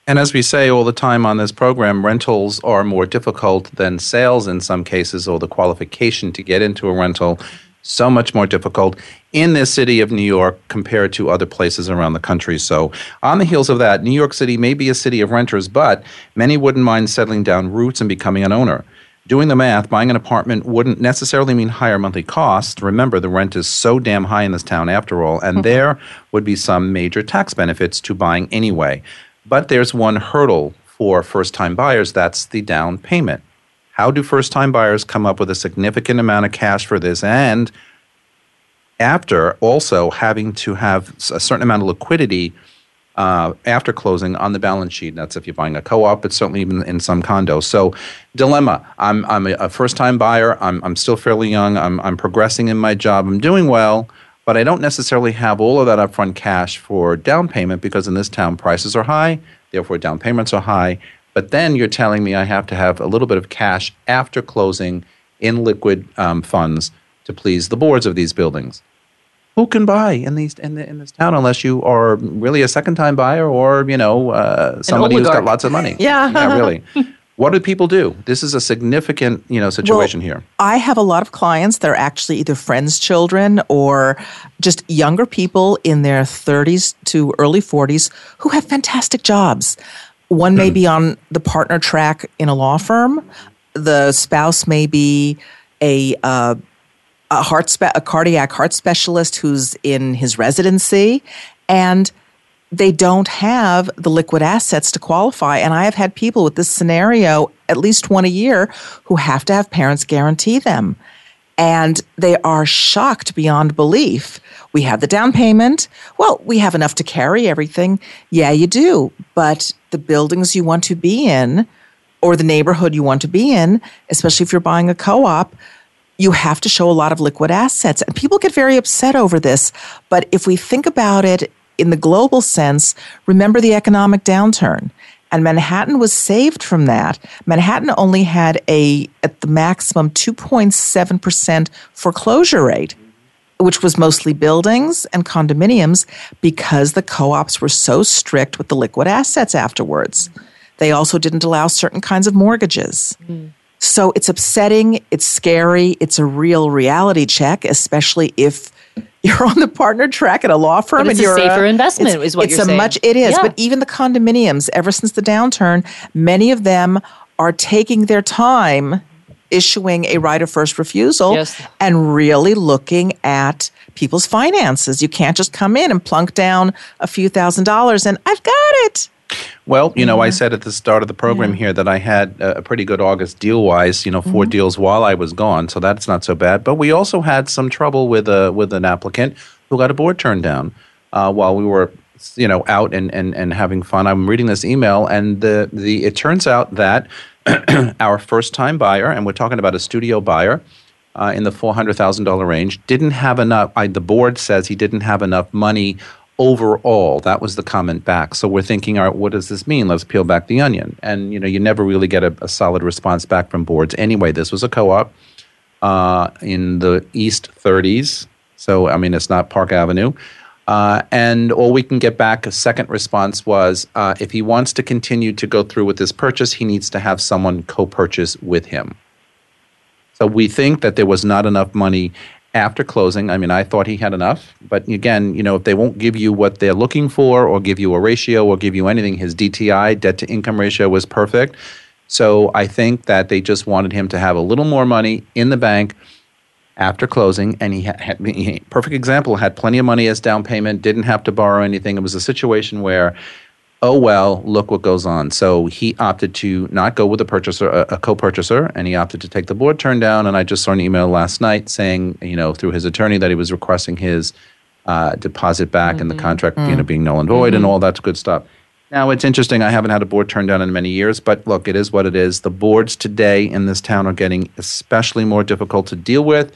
And as we say all the time on this program, rentals are more difficult than sales in some cases, or the qualification to get into a rental so much more difficult in this city of New York compared to other places around the country. So, on the heels of that, New York City may be a city of renters, but many wouldn't mind settling down roots and becoming an owner. Doing the math, buying an apartment wouldn't necessarily mean higher monthly costs. Remember, the rent is so damn high in this town after all, and mm-hmm. there would be some major tax benefits to buying anyway. But there's one hurdle for first time buyers that's the down payment. How do first time buyers come up with a significant amount of cash for this? And after also having to have a certain amount of liquidity uh, after closing on the balance sheet. That's if you're buying a co-op, but certainly even in some condos. So, dilemma. I'm I'm a first-time buyer. I'm I'm still fairly young. I'm I'm progressing in my job. I'm doing well, but I don't necessarily have all of that upfront cash for down payment because in this town prices are high, therefore down payments are high. But then you're telling me I have to have a little bit of cash after closing in liquid um, funds to please the boards of these buildings who can buy in these in, the, in this town unless you are really a second time buyer or you know uh, somebody who's got lots of money. Yeah, yeah, really. What do people do? This is a significant, you know, situation well, here. I have a lot of clients that are actually either friends' children or just younger people in their 30s to early 40s who have fantastic jobs. One may be on the partner track in a law firm. The spouse may be a uh, a heart spe- a cardiac heart specialist who's in his residency and they don't have the liquid assets to qualify. And i have had people with this scenario at least one a year who have to have parents guarantee them. And they are shocked beyond belief. We have the down payment. Well we have enough to carry everything. Yeah you do. But the buildings you want to be in or the neighborhood you want to be in especially if you're buying a co-op you have to show a lot of liquid assets. And people get very upset over this. But if we think about it in the global sense, remember the economic downturn. And Manhattan was saved from that. Manhattan only had a, at the maximum, 2.7% foreclosure rate, which was mostly buildings and condominiums because the co ops were so strict with the liquid assets afterwards. They also didn't allow certain kinds of mortgages. Mm. So it's upsetting, it's scary, it's a real reality check, especially if you're on the partner track at a law firm but it's and you're a safer a, investment is what it's you're. It's a saying. much it is yeah. but even the condominiums ever since the downturn many of them are taking their time issuing a right of first refusal yes. and really looking at people's finances you can't just come in and plunk down a few thousand dollars and i've got it well, you know, I said at the start of the program here that I had a pretty good August deal wise, you know, 4 mm-hmm. deals while I was gone, so that's not so bad. But we also had some trouble with a with an applicant who got a board turned down uh, while we were you know out and, and, and having fun. I'm reading this email and the the it turns out that our first time buyer, and we're talking about a studio buyer, uh, in the four hundred thousand dollar range, didn't have enough. I, the board says he didn't have enough money overall. That was the comment back. So we're thinking, all right, what does this mean? Let's peel back the onion. And you know, you never really get a, a solid response back from boards. Anyway, this was a co-op uh, in the East 30s. So I mean, it's not Park Avenue. Uh, and all we can get back a second response was uh, if he wants to continue to go through with this purchase, he needs to have someone co-purchase with him. So we think that there was not enough money after closing. I mean, I thought he had enough, but again, you know, if they won't give you what they're looking for or give you a ratio or give you anything, his DTI, debt to income ratio, was perfect. So I think that they just wanted him to have a little more money in the bank after closing, and he had, he, perfect example had plenty of money as down payment, didn't have to borrow anything. It was a situation where oh well, look what goes on. So he opted to not go with a purchaser, a, a, co-purchaser, and he opted to take the board turn down. And I just saw an email last night saying, you know, through his attorney that he was requesting his uh, deposit back mm-hmm. and the contract, mm-hmm. you know, being null and void mm-hmm. and all that good stuff. Now, it's interesting. I haven't had a board turned down in many years, but look, it is what it is. The boards today in this town are getting especially more difficult to deal with.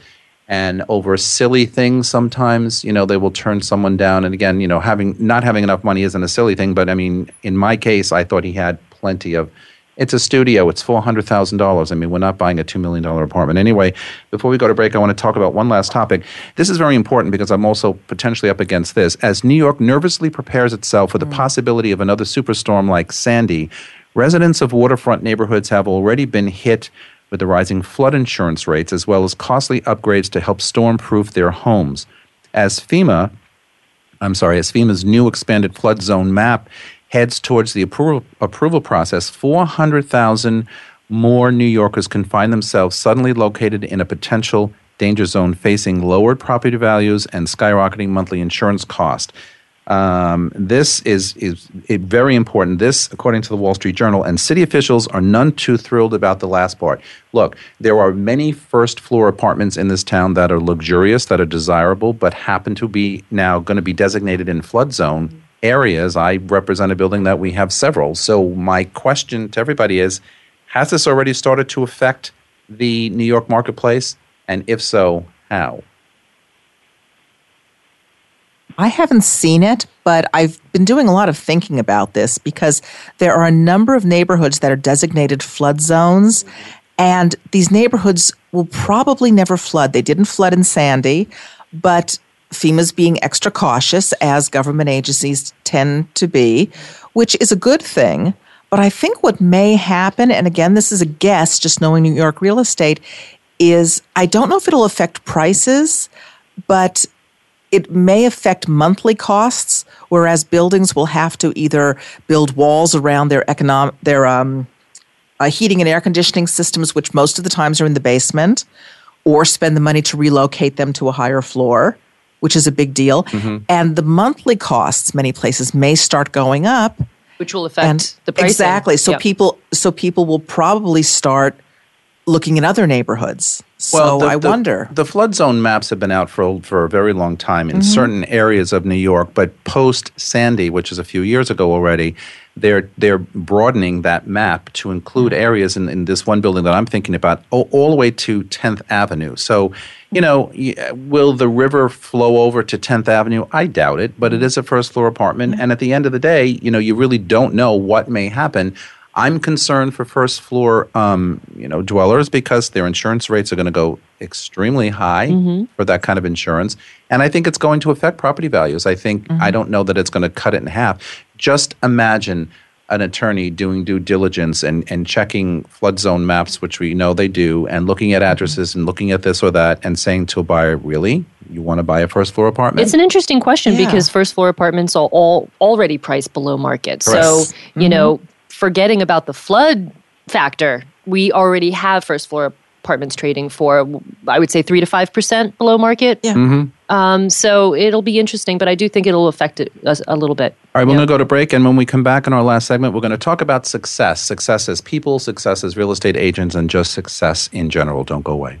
And over silly things, sometimes, you know, they will turn someone down. And again, you know, having not having enough money isn't a silly thing, but I mean, in my case, I thought he had plenty of it's a studio. It's four hundred thousand dollars. I mean, we're not buying a two million dollar apartment anyway. Before we go to break, I want to talk about one last topic. This is very important because I'm also potentially up against this. As New York nervously prepares itself for the mm. possibility of another superstorm like Sandy, residents of waterfront neighborhoods have already been hit with the rising flood insurance rates as well as costly upgrades to help storm-proof their homes. As FEMA I'm sorry, as FEMA's new expanded flood zone map heads towards the approval, approval process, 400,000 more New Yorkers can find themselves suddenly located in a potential danger zone facing lowered property values and skyrocketing monthly insurance cost. Um, this is, is very important. This, according to the Wall Street Journal, and city officials are none too thrilled about the last part. Look, there are many first floor apartments in this town that are luxurious, that are desirable, but happen to be now going to be designated in flood zone areas. I represent a building that we have several. So, my question to everybody is Has this already started to affect the New York marketplace? And if so, how? I haven't seen it, but I've been doing a lot of thinking about this because there are a number of neighborhoods that are designated flood zones, and these neighborhoods will probably never flood. They didn't flood in Sandy, but FEMA's being extra cautious, as government agencies tend to be, which is a good thing. But I think what may happen, and again, this is a guess, just knowing New York real estate, is I don't know if it'll affect prices, but it may affect monthly costs, whereas buildings will have to either build walls around their economic their um, uh, heating and air conditioning systems, which most of the times are in the basement, or spend the money to relocate them to a higher floor, which is a big deal. Mm-hmm. And the monthly costs, many places, may start going up. which will affect And the pricing. exactly, so Yep. people, so people will probably start looking at other neighborhoods. So the- I the- wonder. The flood zone maps have been out for for a very long time Mm-hmm. in certain areas of New York, but post Sandy, which is a few years ago already, they're they're broadening that map to include Mm-hmm. areas in, in this one building that I'm thinking about, all, all the way to 10th Avenue. So, you know, will the river flow over to 10th Avenue? I doubt it, but it is a first floor apartment, and at the end of the day, you know, you really don't know what may happen. I'm concerned for first floor, um, you know, dwellers because their insurance rates are going to go extremely high mm-hmm. for that kind of insurance, and I think it's going to affect property values. I think I mm-hmm. don't know that it's going to cut it in half. Just imagine an attorney doing due diligence and, and checking flood zone maps, which we know they do, and looking at mm-hmm. addresses and looking at this or that, and saying to a buyer, "Really, you want to buy a first floor apartment?" It's an interesting question Yeah. because first floor apartments are all already priced below market. So, Correct. you know, forgetting about the flood factor, we already have first floor apartments trading for, I would say, three to five percent below market. Yeah. Um, so it'll be interesting, but I do think it'll affect it a, a little bit. All right, we're going to go to break, and when we come back in our last segment, we're going to talk about success. Success as people, success as real estate agents, and just success in general. Don't go away.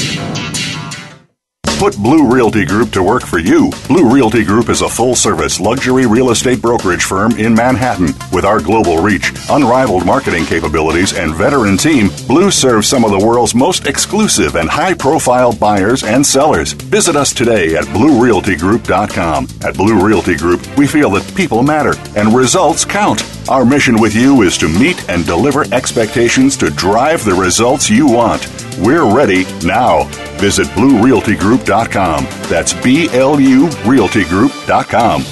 Put Blue Realty Group to work for you. Blue Realty Group is a full service luxury real estate brokerage firm in Manhattan. With our global reach, unrivaled marketing capabilities, and veteran team, Blue serves some of the world's most exclusive and high profile buyers and sellers. Visit us today at BlueRealtyGroup.com. At Blue Realty Group, we feel that people matter and results count. Our mission with you is to meet and deliver expectations to drive the results you want. We're ready now. Visit BlueRealtyGroup.com. That's B L U RealtyGroup.com.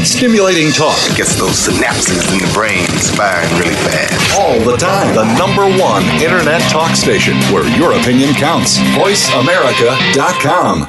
Stimulating talk Gets those synapses in the brain firing really fast. all the time. The number one internet talk station where your opinion counts. VoiceAmerica.com.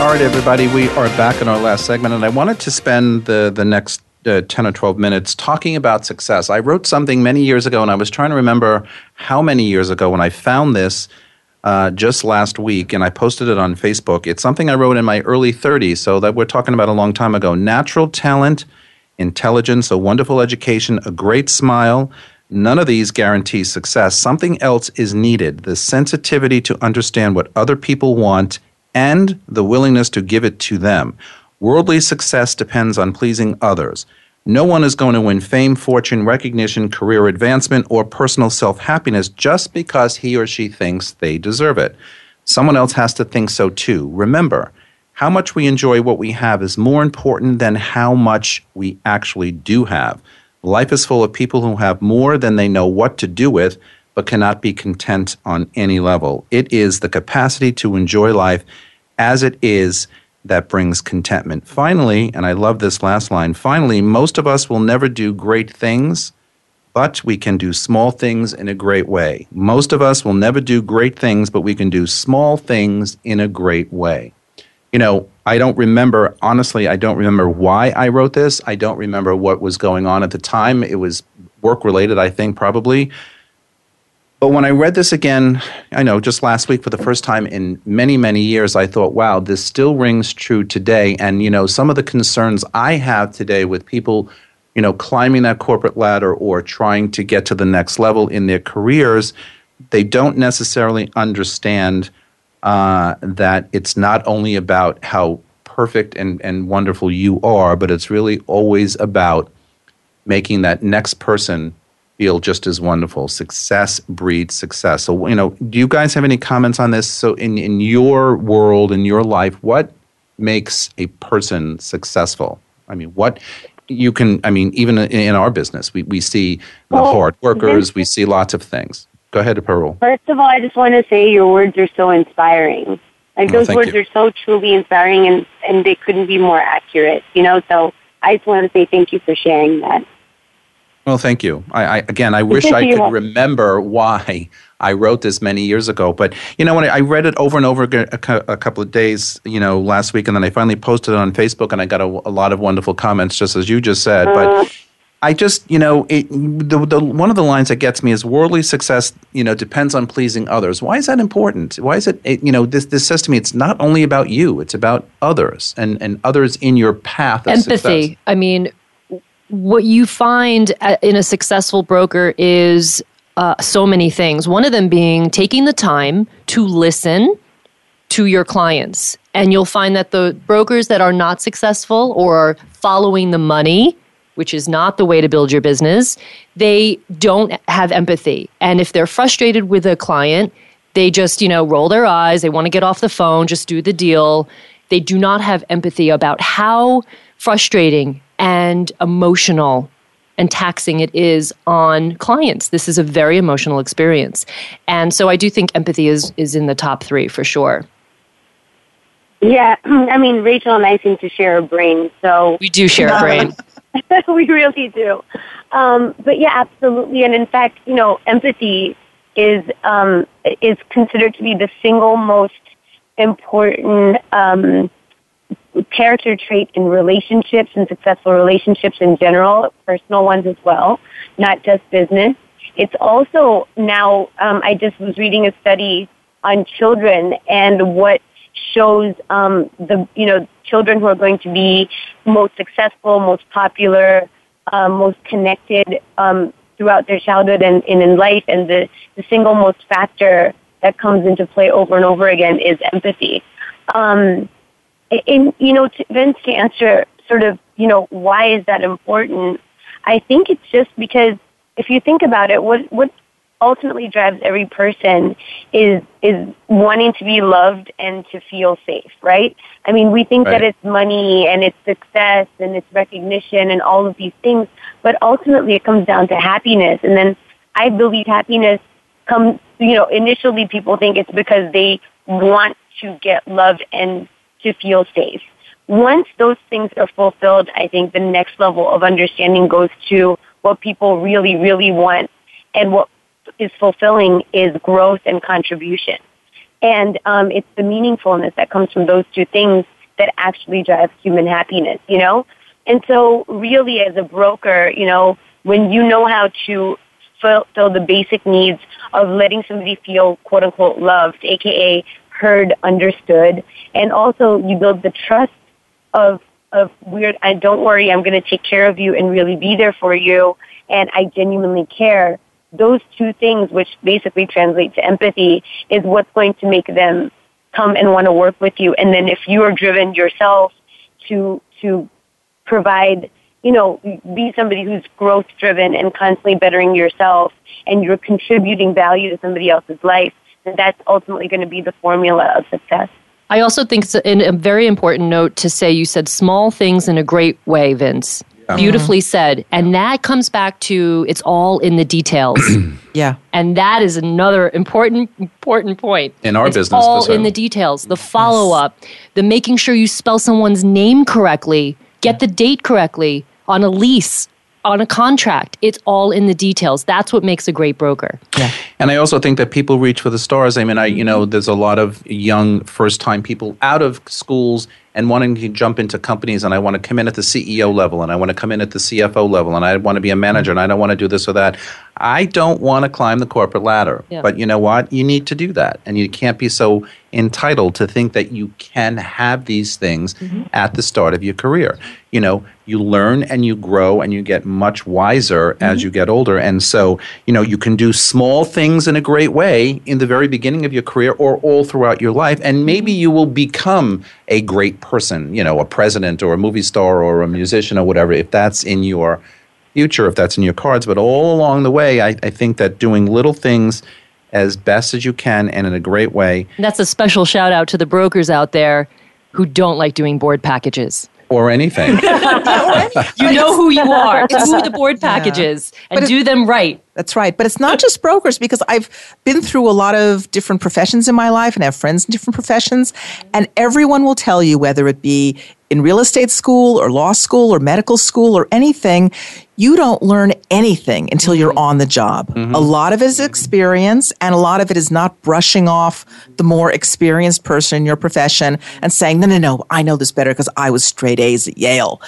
All right, everybody, we are back in our last segment, and I wanted to spend the, the next uh, 10 or 12 minutes talking about success. I wrote something many years ago, and I was trying to remember how many years ago when I found this uh, just last week, and I posted it on Facebook. It's something I wrote in my early 30s, so that we're talking about a long time ago. Natural talent, intelligence, a wonderful education, a great smile. None of these guarantee success. Something else is needed the sensitivity to understand what other people want and the willingness to give it to them. Worldly success depends on pleasing others. No one is going to win fame, fortune, recognition, career advancement, or personal self happiness just because he or she thinks they deserve it. Someone else has to think so too. Remember, how much we enjoy what we have is more important than how much we actually do have. Life is full of people who have more than they know what to do with, but cannot be content on any level. It is the capacity to enjoy life as it is that brings contentment. Finally, and I love this last line finally, most of us will never do great things, but we can do small things in a great way. Most of us will never do great things, but we can do small things in a great way. You know, I don't remember, honestly, I don't remember why I wrote this. I don't remember what was going on at the time. It was work related, I think, probably. But when I read this again, I know just last week for the first time in many, many years, I thought, wow, this still rings true today. And, you know, some of the concerns I have today with people, you know, climbing that corporate ladder or trying to get to the next level in their careers, they don't necessarily understand uh, that it's not only about how perfect and, and wonderful you are, but it's really always about making that next person feel just as wonderful. Success breeds success. So, you know, do you guys have any comments on this? So, in, in your world, in your life, what makes a person successful? I mean, what you can, I mean, even in our business, we, we see the well, hard workers, we see lots of things. Go ahead, Parul. First of all, I just want to say your words are so inspiring. Like oh, those words you. are so truly inspiring and, and they couldn't be more accurate, you know? So I just want to say thank you for sharing that. Well, thank you. I, I again, I wish I could remember why I wrote this many years ago. But you know, when I, read it over and over again a, a, couple of days, you know, last week, and then I finally posted it on Facebook, and I got a, a lot of wonderful comments, just as you just said. Uh, but I just, you know, it, the, the, one of the lines that gets me is worldly success, you know, depends on pleasing others. Why is that important? Why is it, it, you know, this, this says to me it's not only about you, it's about others and, and others in your path Empathy. Success. I mean, what you find in a successful broker is uh, so many things. One of them being taking the time to listen to your clients. And you'll find that the brokers that are not successful or are following the money, which is not the way to build your business, they don't have empathy. And if they're frustrated with a client, they just, you know, roll their eyes, they want to get off the phone, just do the deal. They do not have empathy about how frustrating and emotional and taxing it is on clients. This is a very emotional experience. And so I do think empathy is, is in the top three for sure. Yeah, I mean, Rachel and I seem to share a brain, so. We do share a brain. we really do. Um, but yeah, absolutely. And in fact, you know, empathy is, um, is considered to be the single most important um, character trait in relationships and successful relationships in general, personal ones as well, not just business. It's also now, um, I just was reading a study on children and what shows um, the, you know, children who are going to be most successful, most popular, um, most connected um, throughout their childhood and, and in life. And the, the single most factor that comes into play over and over again is empathy. Um, and, you know, to, Vince, to answer sort of, you know, why is that important? I think it's just because if you think about it, what, what ultimately drives every person is, is wanting to be loved and to feel safe, right? I mean, we think right. that it's money and it's success and it's recognition and all of these things, but ultimately it comes down to happiness. And then I believe happiness comes you know, initially people think it's because they want to get loved and to feel safe. Once those things are fulfilled, I think the next level of understanding goes to what people really, really want and what is fulfilling is growth and contribution. And um, it's the meaningfulness that comes from those two things that actually drives human happiness, you know? And so really as a broker, you know, when you know how to fulfill the basic needs of letting somebody feel quote unquote loved, aka heard, understood, and also you build the trust of of weird I don't worry, I'm gonna take care of you and really be there for you and I genuinely care. Those two things which basically translate to empathy is what's going to make them come and want to work with you. And then if you are driven yourself to to provide, you know, be somebody who's growth driven and constantly bettering yourself and you're contributing value to somebody else's life, that's ultimately going to be the formula of success. I also think it's a, a very important note to say you said small things in a great way, Vince. Yeah. Beautifully mm-hmm. said. And that comes back to it's all in the details. yeah. And that is another important important point. In our it's business, all in the details. The follow up, yes. the making sure you spell someone's name correctly, get the date correctly on a lease, on a contract. It's all in the details. That's what makes a great broker. Yeah. And I also think that people reach for the stars. I mean, I you know, there's a lot of young first time people out of schools and wanting to jump into companies and I want to come in at the CEO level and I want to come in at the CFO level and I want to be a manager and I don't want to do this or that. I don't want to climb the corporate ladder. Yeah. But you know what? You need to do that. And you can't be so entitled to think that you can have these things mm-hmm. at the start of your career. You know, you learn and you grow and you get much wiser mm-hmm. as you get older. And so, you know, you can do small things in a great way in the very beginning of your career or all throughout your life. And maybe you will become a great person, you know, a president or a movie star or a musician or whatever, if that's in your future, if that's in your cards. But all along the way, I, I think that doing little things as best as you can and in a great way. That's a special shout out to the brokers out there who don't like doing board packages or anything. you know who you are. It's who the board package yeah. is, and do them right. That's right. But it's not just brokers because I've been through a lot of different professions in my life and have friends in different professions. And everyone will tell you, whether it be in real estate school or law school or medical school or anything, you don't learn anything until you're on the job. Mm-hmm. A lot of it is experience, and a lot of it is not brushing off the more experienced person in your profession and saying, no, no, no, I know this better because I was straight A's at Yale.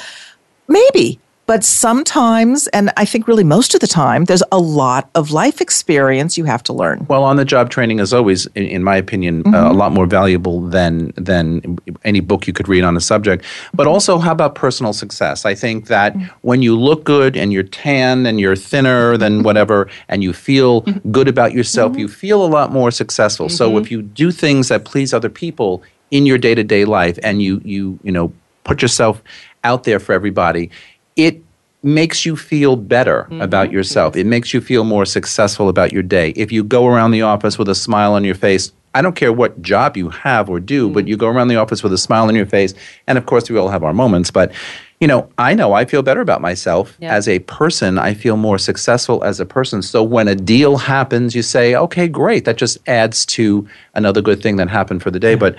Maybe, but sometimes, and I think really most of the time, there's a lot of life experience you have to learn. Well, on the job training is always, in, in my opinion, mm-hmm. uh, a lot more valuable than than any book you could read on the subject. But also, how about personal success? I think that mm-hmm. when you look good and you're tan and you're thinner than mm-hmm. whatever, and you feel mm-hmm. good about yourself, mm-hmm. you feel a lot more successful. So if you do things that please other people in your day to day life, and you you you know put yourself out there for everybody it makes you feel better mm-hmm. about yourself. It makes you feel more successful about your day. If you go around the office with a smile on your face, I don't care what job you have or do, mm-hmm. but you go around the office with a smile on your face. And of course, we all have our moments, but you know, I know I feel better about myself yeah. as a person. I feel more successful as a person. So when a deal happens, you say, okay, great. That just adds to another good thing that happened for the day. But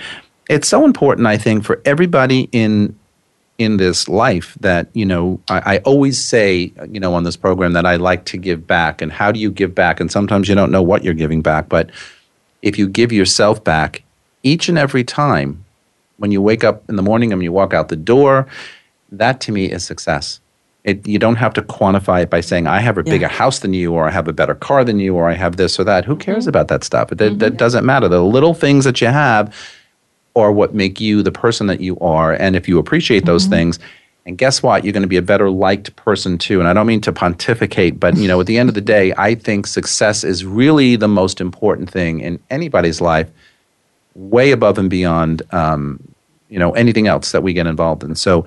it's so important, I think, for everybody in in this life that you know I, I, always say you know on this program that I like to give back. And how do you give back? And sometimes you don't know what you're giving back but if you give yourself back each and every time when you wake up in the morning and you walk out the door that to me is success. It, you don't have to quantify it by saying I have a bigger house than you or I have a better car than you or I have this or that. Who cares mm-hmm. about that stuff? It, mm-hmm. that doesn't matter. The little things that you have or what make you the person that you are. And if you appreciate those mm-hmm. things, and guess what? You're going to be a better liked person too. And I don't mean to pontificate, but you know, at the end of the day, I think success is really the most important thing in anybody's life, way above and beyond, um, you know, anything else that we get involved in. So,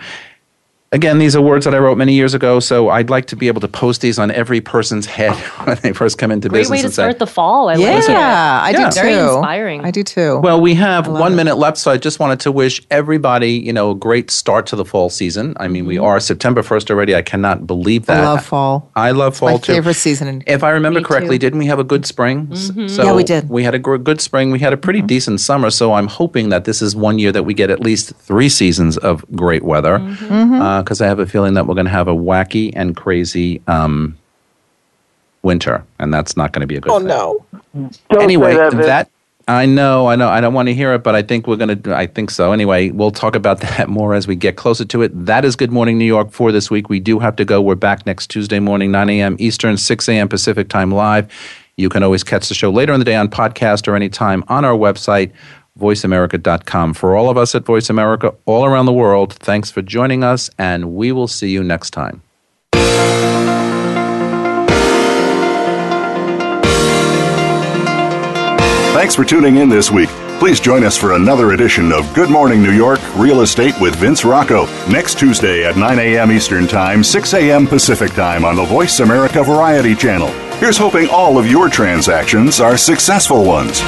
Again, these are words that I wrote many years ago, so I'd like to be able to post these on every person's head when they first come into Great business way to and say, start the fall. I Yeah, like it. I do Yeah. too. Very inspiring. I do too. Well, we have one it. minute left, so I just wanted to wish everybody, you know, a great start to the fall season. I mean, we mm-hmm. are September 1st already. I cannot believe that. I love fall. I love fall My too. favorite season. in- If I remember correctly, too. didn't we have a good spring? Mm-hmm. S- So Yeah, we did. We had a gr- good spring. We had a pretty mm-hmm. decent summer. So I'm hoping that this is one year that we get at least three seasons of great weather. Uh, Because I have a feeling that we're going to have a wacky and crazy um, winter, and that's not going to be a good Oh thing no. Don't anyway, say that, I know, I know, I don't want to hear it, but I think we're gonna. I think so. Anyway, we'll talk about that more as we get closer to it. That is Good Morning New York for this week. We do have to go. We're back next Tuesday morning, 9 a.m. Eastern, 6 a.m. Pacific time live. You can always catch the show later in the day on podcast or anytime on our website, voiceamerica.com. For all of us at Voice America all around the world, thanks for joining us, and we will see you next time. Thanks for tuning in this week. Please join us for another edition of Good Morning New York Real Estate with Vince Rocco next Tuesday at 9 a.m. Eastern Time, 6 a.m. Pacific Time on the Voice America Variety Channel. Here's hoping all of your transactions are successful ones.